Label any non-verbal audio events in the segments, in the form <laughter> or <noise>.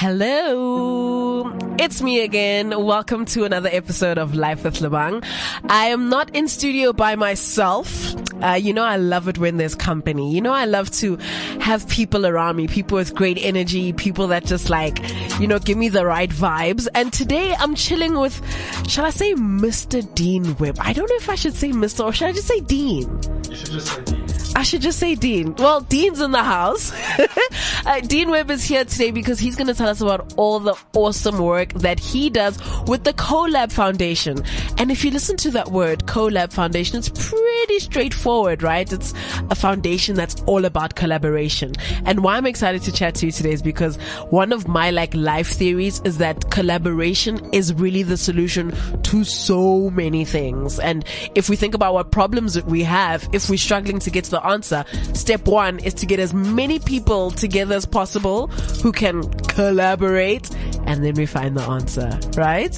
Hello. It's me again. Welcome to another episode of Life with Lebang. I am not in studio by myself. Uh, you know, I love it when there's company. You know, I love to have people around me, people with great energy, people that just like, you know, give me the right vibes. And today I'm chilling with, shall I say Mr. Dean Webb? I don't know if I should say Mr. or should I just say Dean? You should just say. I should just say Dean. Well, Dean's in the house. <laughs> uh, Dean Webb is here today because he's going to tell us about all the awesome work that he does with the CoLab Foundation. And if you listen to that word, CoLab Foundation, it's pretty straightforward, right? It's a foundation that's all about collaboration. And why I'm excited to chat to you today is because one of my like life theories is that collaboration is really the solution to so many things. And if we think about what problems that we have, if we're struggling to get to the answer, step one is to get as many people together as possible who can collaborate and then we find the answer, right?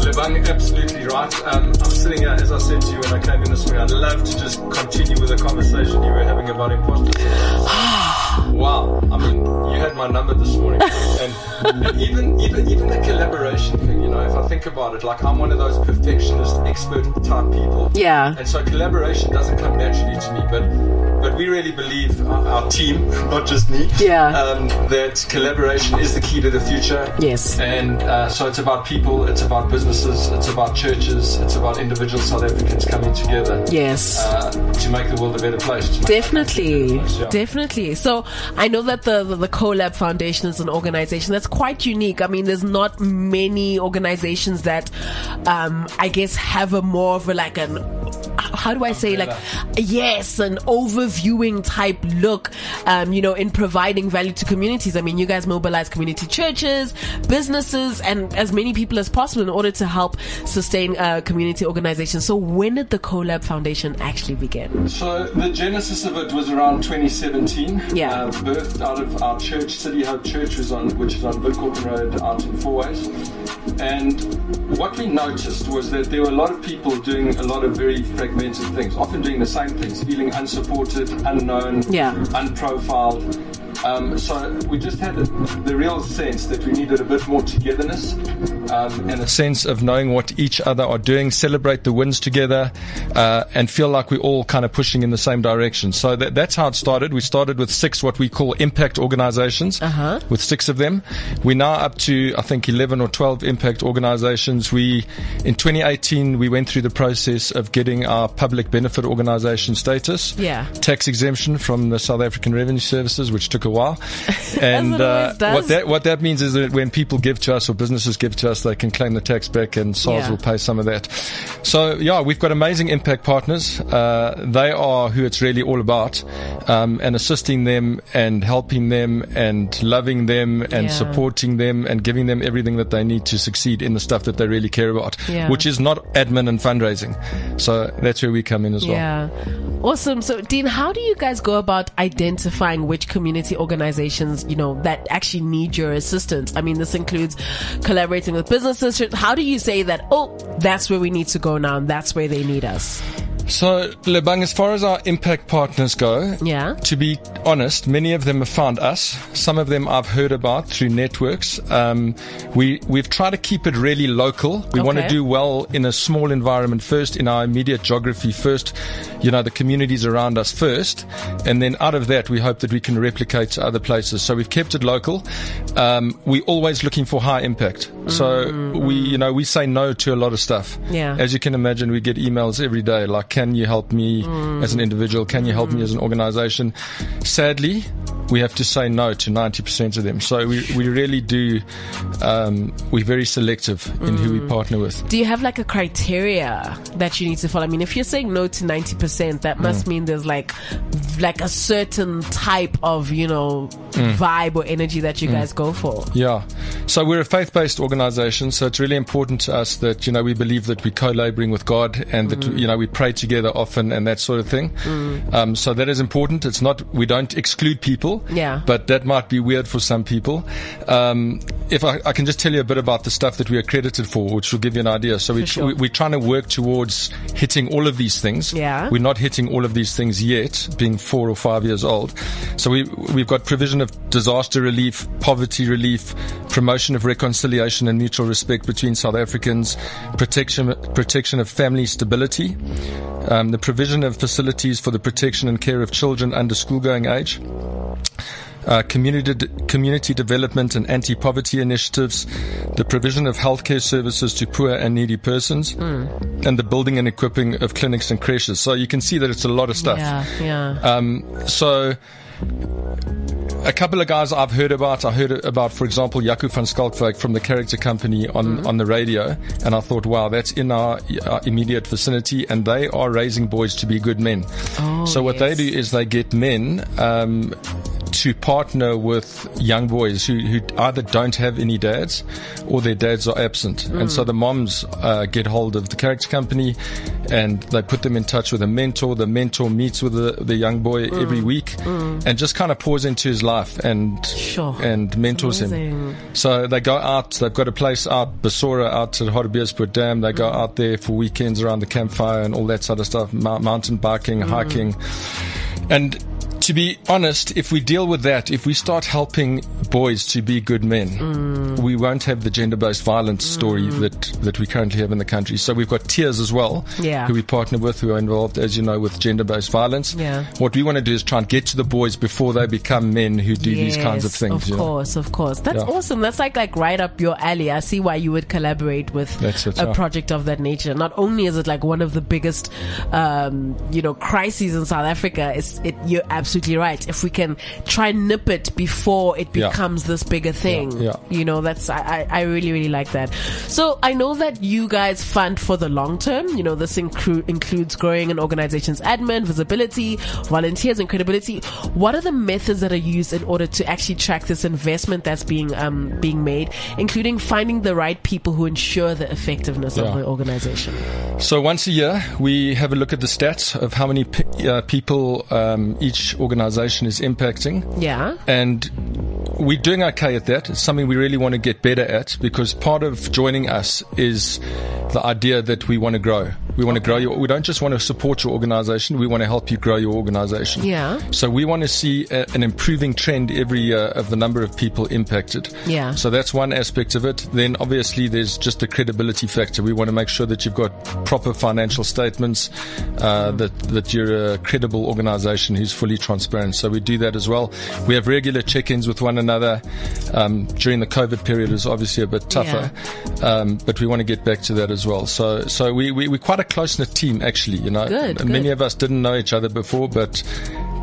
Lebang, absolutely right. Um, I'm sitting here, as I said to you when I came in this morning, I'd love to just continue with the conversation you were having about imposter syndrome. <sighs> <sighs> <sighs> wow. I mean, you had my number this morning. And, <laughs> and even, even, even the collaboration thing, you know, if I think about it, like I'm one of those perfectionist, expert type people. Yeah. And so collaboration doesn't come naturally to me, but, but we really believe, our, our team, not just me, Yeah. um, that collaboration is the key to the future. Yes. And uh, so it's about people, it's about businesses, it's about churches, it's about individual South Africans coming together Yes. uh, to make the world a better place. Definitely, better place, yeah. definitely. So I know that the, the the CoLab Foundation is an organization that's quite unique. I mean, there's not many organizations that, um, I guess have a more of a like an, how do I say like, yes, an overviewing type look, um, you know, in providing value to communities. I mean, you guys mobilize community churches, businesses, and as many people as possible in order to help sustain uh, community organizations. So when did the CoLab Foundation actually begin? So the genesis of it was around 2017. Yeah. Uh, birthed out of our church, City Hope Church, was on, which is on Bidcorp Road out in Fourways. And what we noticed was that there were a lot of people doing a lot of very fragmented things, often doing the same things, feeling unsupported, unknown, Yeah. unprofiled. Um, so we just had the, the real sense that we needed a bit more togetherness um, and a sense of knowing what each other are doing, celebrate the wins together, uh, and feel like we're all kind of pushing in the same direction. So that, that's how it started. We started with six what we call impact organizations, Uh-huh. with six of them. We're now up to I think 11 or 12 impact organizations. We in 2018 we went through the process of getting our public benefit organization status Yeah. tax exemption from the South African Revenue Services, which took a while. <laughs> And uh, what that what that means is that when people give to us or businesses give to us, they can claim the tax back, and SARS Yeah. will pay some of that. So yeah, we've got amazing impact partners. Uh, they are who it's really all about, um, and assisting them and helping them and loving them and Yeah. supporting them and giving them everything that they need to succeed in the stuff that they really care about, Yeah. which is not admin and fundraising. So that's where we come in as well. Yeah. Awesome. So, Dean, how do you guys go about identifying which community organizations, you know, that actually need your assistance? I mean, this includes collaborating with businesses. How do you say that, oh, that's where we need to go now and that's where they need us? So, Lebang, as far as our impact partners go, Yeah. to be honest, many of them have found us. Some of them I've heard about through networks. Um, we we've tried to keep it really local. We want to do well in a small environment first, in our immediate geography first. You know, the communities around us first, and then out of that, we hope that we can replicate to other places. So we've kept it local. Um, we're always looking for high impact. So we, you know, we say no to a lot of stuff. Yeah. As you can imagine, we get emails every day like, can you help me as an individual? Can you help me as an organization? Sadly, we have to say no to 90% of them. So we, we really do, um, we're very selective in who we mm. partner with. Do you have like a criteria that you need to follow? I mean, if you're saying no to 90%, that mm. must mean there's like, like a certain type of, you know, mm. vibe or energy that you guys go for. Yeah. So we're a faith-based organization. So it's really important to us that, you know, we believe that we're co-laboring with God and that, you know, we pray together often and that sort of thing. Um, so that is important. It's not, we don't exclude people. People. Yeah. But that might be weird for some people. Um, if I, I can just tell you a bit about the stuff that we're credited for, which will give you an idea. So we, sure. we, we're trying to work towards hitting all of these things. Yeah. We're not hitting all of these things yet, being four or five years old. So we, we've got provision of disaster relief, poverty relief, promotion of reconciliation and mutual respect between South Africans, protection, protection of family stability, um, the provision of facilities for the protection and care of children under school-going age, uh, community community development and anti-poverty initiatives, the provision of healthcare services to poor and needy persons, Hmm. and the building and equipping of clinics and creches. So you can see that it's a lot of stuff. Yeah, yeah. Um, so a couple of guys I've heard about. I heard about, for example, Jaco van Schalkwyk from the Character Company on, on the radio, and I thought, wow, that's in our, our immediate vicinity, and they are raising boys to be good men. Oh, so what they do is they get men. Um, to partner with young boys who, who either don't have any dads or their dads are absent. And mm. so the moms uh, get hold of the character company and they put them in touch with a mentor. The mentor meets with the, the young boy mm. every week mm. and just kind of pours into his life and Sure. and mentors him. So they go out, they've got a place out, Basora out at Hartbeespoort Dam. They go out there for weekends around the campfire and all that sort of stuff, mountain biking, hiking. And to be honest, if we deal with that, if we start helping boys to be good men, we won't have the gender-based violence story that, that we currently have in the country. So we've got Tears as well, Yeah. who we partner with, who are involved, as you know, with gender-based violence. Yeah. What we want to do is try and get to the boys before they become men who do these kinds of things. Of you know. course, of course. That's Yeah. awesome. That's like like right up your alley. I see why you would collaborate with it, a yeah. project of that nature. Not only is it like one of the biggest, um, you know, crises in South Africa. It's it. You're absolutely right. If we can try and nip it before it Yeah. becomes this bigger thing, yeah. you know, that's I, I really really like that. So I know that you guys fund for the long term. You know, this inclu- includes growing an organization's admin, visibility, volunteers, and credibility. What are the methods that are used in order to actually track this investment that's being um, being made, including finding the right people who ensure the effectiveness of Yeah. the organization? So once a year, we have a look at the stats of how many pe- uh, people um, each organization is impacting. Yeah. And we're doing okay at that. It's something we really want to get better at because part of joining us is the idea that we want to grow. We want to grow your, we don't just want to support your organization, we want to help you grow your organization. Yeah. So we want to see a, an improving trend every year of the number of people impacted. Yeah. So that's one aspect of it. Then obviously there's just the credibility factor. We want to make sure that you've got proper financial statements, uh, that, that you're a credible organization who's fully transparent. So we do that as well. We have regular check-ins with one another. Um, during the COVID period is obviously a bit tougher. Um, but we want to get back to that as well. So, so we, we, we're quite a close-knit team actually, you know. Good, Many good. of us didn't know each other before, but,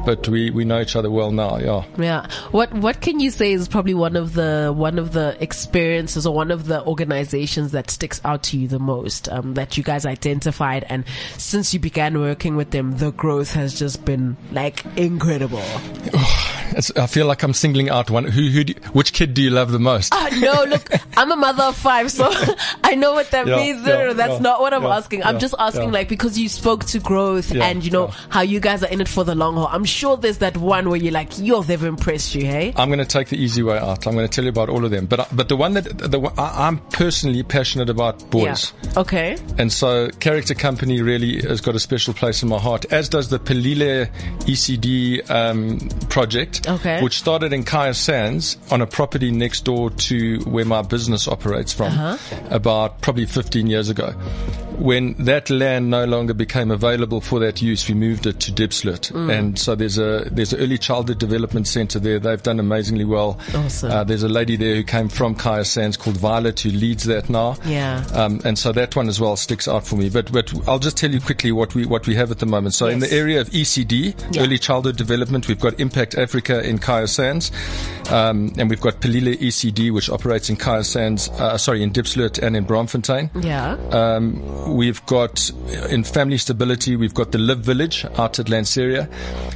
but we, we know each other well now, yeah. Yeah. What What can you say is probably one of the one of the experiences or one of the organizations that sticks out to you the most um, that you guys identified and since you began working with them, the growth has just been like incredible. It's, I feel like I'm singling out one. Who, who, do, which kid do you love the most? Ah, no, look, <laughs> I'm a mother of five, so <laughs> I know what that Yeah, means. No, no, no, yeah, that's yeah, not what I'm yeah, asking. I'm yeah, just asking, yeah. like, because you spoke to growth Yeah, and you know yeah. how you guys are in it for the long haul. I'm sure there's that one where you're like, yo, they've impressed you, hey? I'm going to take the easy way out. I'm going to tell you about all of them. But but the one that the one, I, I'm personally passionate about boys. Yeah. Okay. And so Character Company really has got a special place in my heart, as does the Pelile ECD um, project, Okay. which started in Kya Sands on a property next door to where my business operates from Uh-huh. about probably 15 years ago. When that land no longer became available for that use, we moved it to Diepsloot. Mm. And so there's a there's an early childhood development center there. They've done amazingly well. Awesome. Uh, there's a lady there who came from Kya Sands called Violet who leads that now. Yeah. Um, and so that one as well sticks out for me. But but I'll just tell you quickly what we what we have at the moment. So in the area of ECD, Yeah. early childhood development, we've got Impact Africa in Kya Sands, um, and we've got Pelile ECD, which operates in Kya Sands, uh, sorry, in Diepsloot and in Bromfontein. Yeah. Um, we've got in family stability, we've got the Live Village out at Lanseria.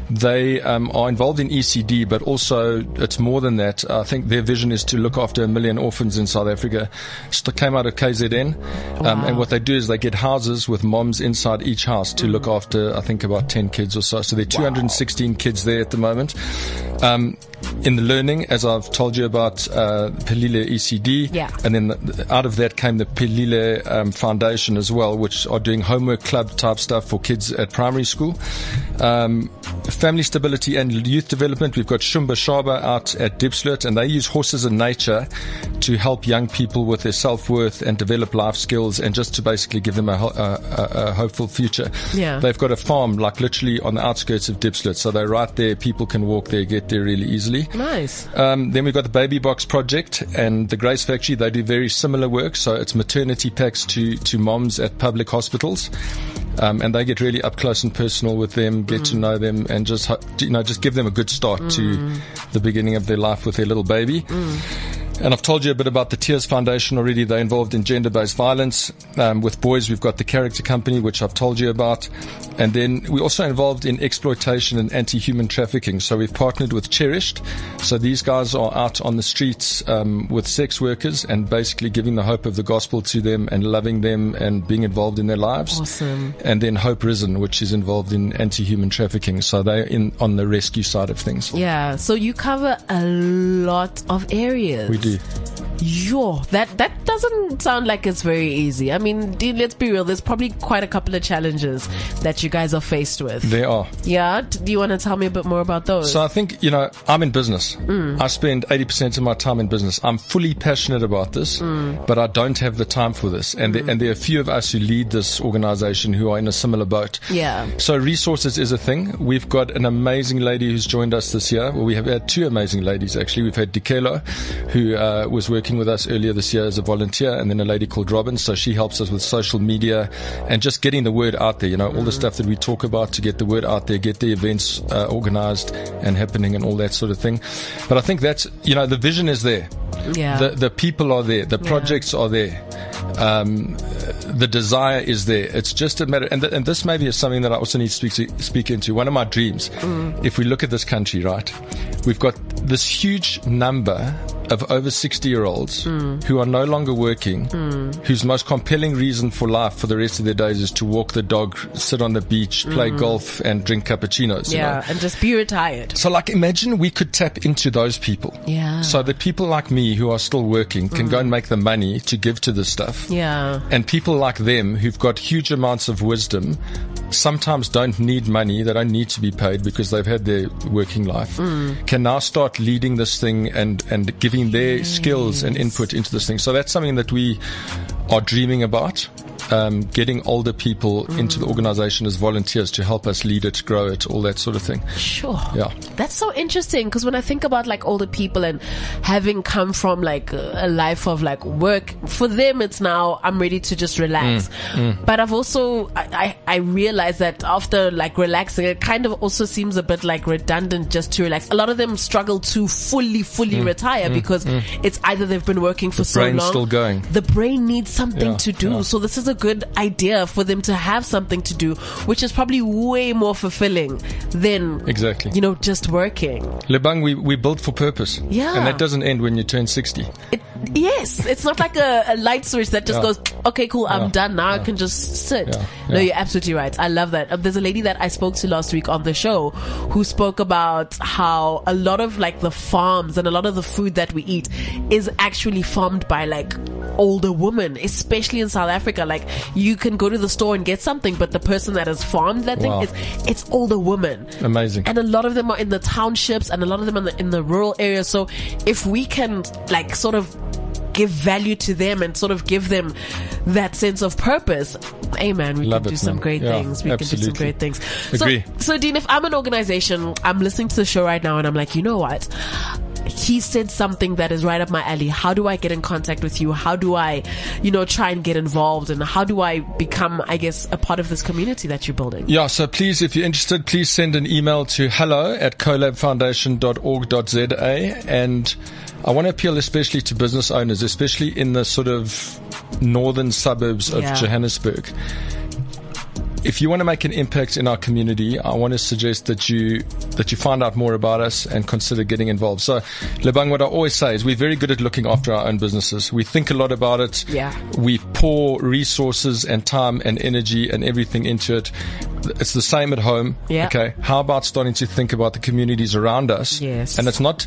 They um, are involved in ECD, but also it's more than that. I think their vision is to look after a million orphans in South Africa. It came out of KZN, um, and what they do is they get houses with moms inside each house to look after, I think, about 10 kids or so. So there are 216 kids there at the moment. Um, in the learning, as I've told you about uh, Pelile ECD, Yeah. and then the, out of that came the Pelile um, Foundation as well, which are doing homework club type stuff for kids at primary school. Um, family stability and youth development, we've got Shumba Shaba out at Diepsloot, and they use horses and nature to help young people with their self worth and develop life skills, and just to basically give them a, a, a, a hopeful future. Yeah. They've got a farm like literally on the outskirts of Diepsloot, so they're right there. People can walk there, get there really easily. Nice. Um, then we've got the Baby Box Project and the Grace Factory. They do very similar work. So it's maternity packs to, to moms at public hospitals. Um, and they get really up close and personal with them, get to know them, and just you know just give them a good start to the beginning of their life with their little baby. And I've told you a bit about the Tears Foundation already. They're involved in gender-based violence. Um, with boys, we've got the Character Company, which I've told you about. And then we're also involved in exploitation and anti-human trafficking. So we've partnered with Cherished. So these guys are out on the streets um, with sex workers and basically giving the hope of the gospel to them and loving them and being involved in their lives. Awesome. And then Hope Risen, which is involved in anti-human trafficking. So they're in on the rescue side of things. Yeah. So you cover a lot of areas. We do. Merci. Yo, that that doesn't sound like it's very easy. I mean, let's be real. There's probably quite a couple of challenges that you guys are faced with. There are. yeah. Do you want to tell me a bit more about those? So I think, you know, I'm in business. Mm. I spend 80% of my time in business. I'm fully passionate about this, mm. but I don't have the time for this. And, there, mm. and there are a few of us who lead this organization who are in a similar boat. Yeah. So resources is a thing. We've got an amazing lady who's joined us this year. Well, we have had two amazing ladies actually. We've had Dikelo, who uh, was working with us earlier this year as a volunteer, and then a lady called Robin. So she helps us with social media and just getting the word out there. You know, all the stuff that we talk about to get the word out there, get the events uh, organized and happening, and all that sort of thing. But I think that's you know the vision is there. yeah. The the people are there. The projects are there. Um, the desire is there. It's just a matter, and, th- and this maybe is something that I also need to speak, to, speak into. One of my dreams, if we look at this country, right, we've got this huge number of over 60 year olds who are no longer working, whose most compelling reason for life for the rest of their days is to walk the dog, sit on the beach, play golf, and drink cappuccinos. you know? yeah. And just be retired. So, like, imagine we could tap into those people. Yeah. So that people like me who are still working can go and make the money to give to this stuff. Yeah. And people like them who've got huge amounts of wisdom sometimes don't need money. They don't need to be paid because they've had their working life. Mm. Can now start leading this thing and, and giving their skills and input into this thing. So that's something that we are dreaming about. Um, getting older people into the organization as volunteers to help us lead it, grow it, all that sort of thing. Sure. Yeah. That's so interesting because when I think about like older people and having come from like a life of like work, for them it's now I'm ready to just relax. Mm, But I've also I, I I realize that after like relaxing, it kind of also seems a bit like redundant just to relax. A lot of them struggle to fully fully retire because it's either they've been working for so Mm, brain's long, still going. the brain needs something Yeah, to do. yeah. So this is a good idea for them to have something to do, which is probably way more fulfilling than Exactly. you know just working. Lebang, we, we built for purpose. Yeah. And that doesn't end when you turn 60. It, yes, it's not like a, a light switch that just Yeah. goes, okay, cool, I'm Yeah. done now. I can just sit. Yeah. No, you're absolutely right. I love that. Um, there's a lady that I spoke to last week on the show who spoke about how a lot of like the farms and a lot of the food that we eat is actually farmed by like older women, especially in South Africa. Like you can go to the store and get something, but the person that has farmed that Wow. thing is it's older women. Amazing. And a lot of them are in the townships and a lot of them are in the, in the rural areas. So if we can like sort of give value to them and sort of give them that sense of purpose, hey man, we Love can do it, some man. great Yeah, things. We can do some great things. Agree. So, so Dean, if I'm an organization, I'm listening to the show right now and I'm like, you know what? He said something that is right up my alley. How do I get in contact with you? How do I, you know, try and get involved? And how do I become, I guess, a part of this community that you're building? Yeah, so please, if you're interested, please send an email to hello at colabfoundation.org.za and I want to appeal especially to business owners, especially in the sort of northern suburbs of Yeah. Johannesburg. If you want to make an impact in our community, I want to suggest that you that you find out more about us and consider getting involved. So, Lebang, what I always say is we're very good at looking after our own businesses. We think a lot about it. Yeah. We pour resources and time and energy and everything into it. It's the same at home. Yeah. Okay. How about starting to think about the communities around us? Yes. And it's not.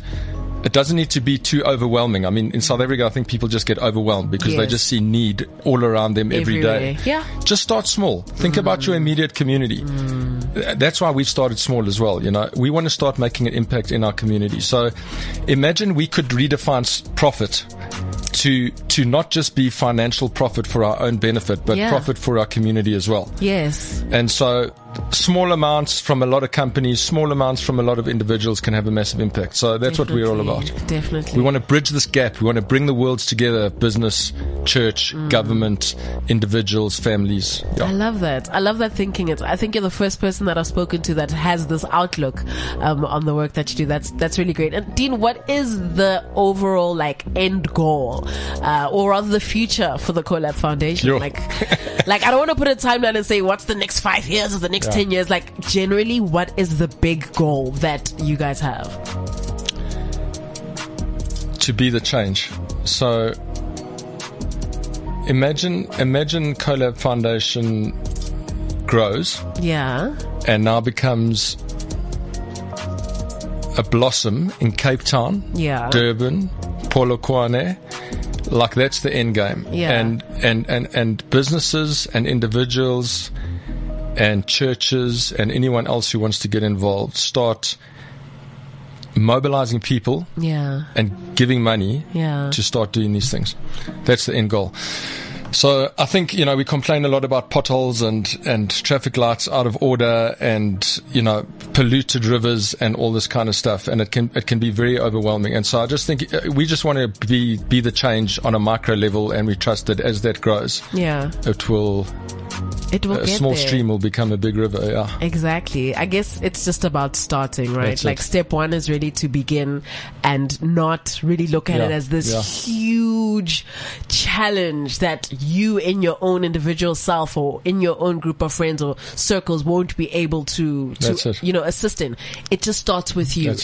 It doesn't need to be too overwhelming. I mean, in South Africa, I think people just get overwhelmed because they just see need all around them every day. Everywhere. Yeah. Just start small. Think about your immediate community. Mm. Th- That's why we've started small as well. You know, we want to start making an impact in our community. So imagine we could redefine profit to, to not just be financial profit for our own benefit, but Yeah. profit for our community as well. Yes. And so small amounts from a lot of companies, small amounts from a lot of individuals can have a massive impact. So that's what we're all about. Definitely. Definitely. We want to bridge this gap. We want to bring the worlds together business, church, government, individuals, families. I love that. I love that thinking. It's, I think you're the first person that I've spoken to that has this outlook um, on the work that you do. That's that's really great. And Dean, what is the overall like end goal, uh, or rather the future for the CoLab Foundation? Yo. Like, <laughs> like I don't want to put a timeline and say what's the next five years or the next Yeah. ten years. Like, generally, what is the big goal that you guys have? To be the change. So imagine, imagine CoLab Foundation grows Yeah. and now becomes a blossom in Cape Town, Yeah. Durban, Polokwane. Like that's the end game. Yeah. And, and, and, and businesses and individuals and churches and anyone else who wants to get involved start mobilizing people Yeah. and giving money Yeah. to start doing these things. That's the end goal. So I think, you know, we complain a lot about potholes and, and traffic lights out of order and, you know, polluted rivers and all this kind of stuff. And it can, it can be very overwhelming. And so I just think uh, we just want to be, be the change on a micro level and we trust that as that grows, Yeah. it will, It will a small there. stream will become a big river. Yeah. Exactly. I guess it's just about starting, right? That's like it. step one is really to begin and not really look at Yeah, it as this yeah. huge challenge that you in your own individual self or in your own group of friends or circles won't be able to, to you know, assist in. It just starts with you.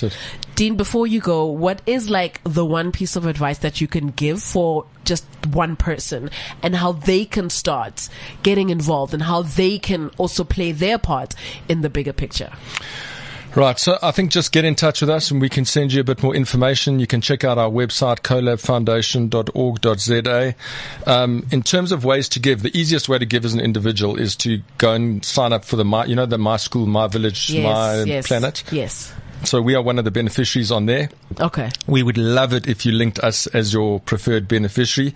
Dean, before you go, what is like the one piece of advice that you can give for just one person and how they can start getting involved and how they can also play their part in the bigger picture? Right. So I think just get in touch with us and we can send you a bit more information. You can check out our website, colabfoundation.org.za. Um, in terms of ways to give, the easiest way to give as an individual is to go and sign up for the my, you know, the My School, My Village, My yes. Planet. Yes. So we are one of the beneficiaries on there. Okay. We would love it if you linked us as your preferred beneficiary.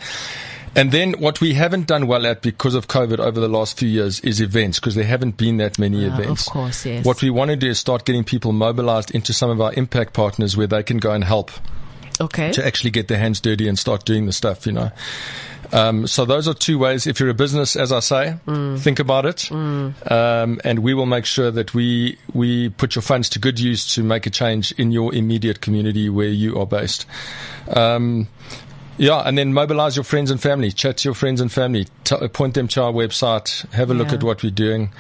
And then what we haven't done well at because of COVID over the last few years is events because there haven't been that many ah, of events. course, yes. What we want to do is start getting people mobilized into some of our impact partners where they can go and help Okay. to actually get their hands dirty and start doing the stuff, you know. Um, so those are two ways. If you're a business, as I say, Mm. think about it, um, and we will make sure that we we put your funds to good use to make a change in your immediate community where you are based. Um, yeah, and then mobilize your friends and family. Chat to your friends and family. T- point them to our website. Have a look Yeah. at what we're doing.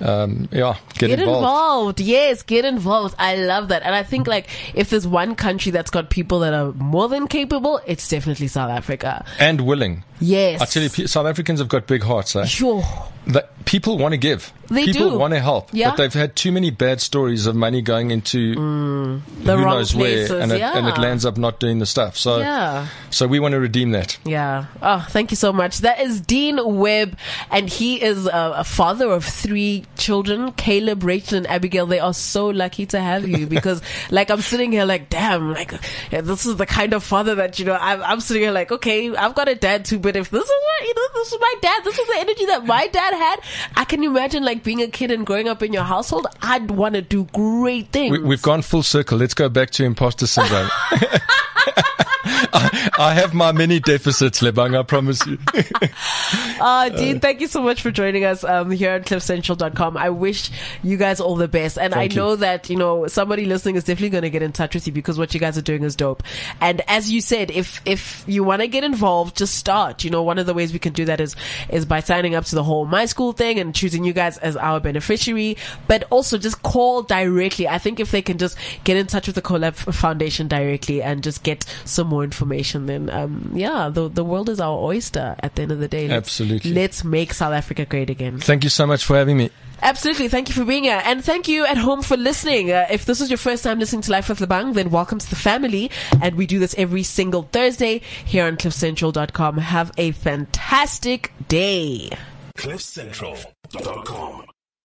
Um, yeah, get, Get involved. involved. Yes, get involved. I love that. And I think like if there's one country that's got people that are more than capable, it's definitely South Africa. and willing. Yes. I tell you, South Africans have got big hearts. Eh? Sure. that people want to give. They people do. want to help, Yeah. but they've had too many bad stories of money going into The who wrong knows places. where, and it, yeah. and it lands up not doing the stuff. So, Yeah. so we want to redeem that. Yeah. Oh, thank you so much. That is Dean Webb, and he is a, a father of three children, Caleb, Rachel, and Abigail. They are so lucky to have you because, <laughs> like, I'm sitting here like, damn, like, yeah, this is the kind of father that, you know, I'm, I'm sitting here like, okay, I've got a dad too, but if this is what, you know, this is my dad, this is the energy that my dad had, I can imagine, like, being a kid and growing up in your household, I'd want to do great things. We, we've gone full circle. Let's go back to imposter syndrome. <laughs> <laughs> I, I, have my many deficits, Lebang, I promise you. <laughs> uh, Dean, thank you so much for joining us um, here at cliffcentral.com. I wish you guys all the best. And thank I know you. that, you know, somebody listening is definitely going to get in touch with you because what you guys are doing is dope. And as you said, if, if you want to get involved, just start. You know, one of the ways we can do that is, is by signing up to the whole My School thing and choosing you guys as our beneficiary, but also just call directly. I think if they can just get in touch with the CoLab Foundation directly and just get some more information, then, um, yeah, the, the world is our oyster at the end of the day. Let's, Absolutely. Let's make South Africa great again. Thank you so much for having me. Absolutely. Thank you for being here. And thank you at home for listening. Uh, if this is your first time listening to Life with Lebang, then welcome to the family. And we do this every single Thursday here on cliffcentral.com. Have a fantastic day. cliffcentral.com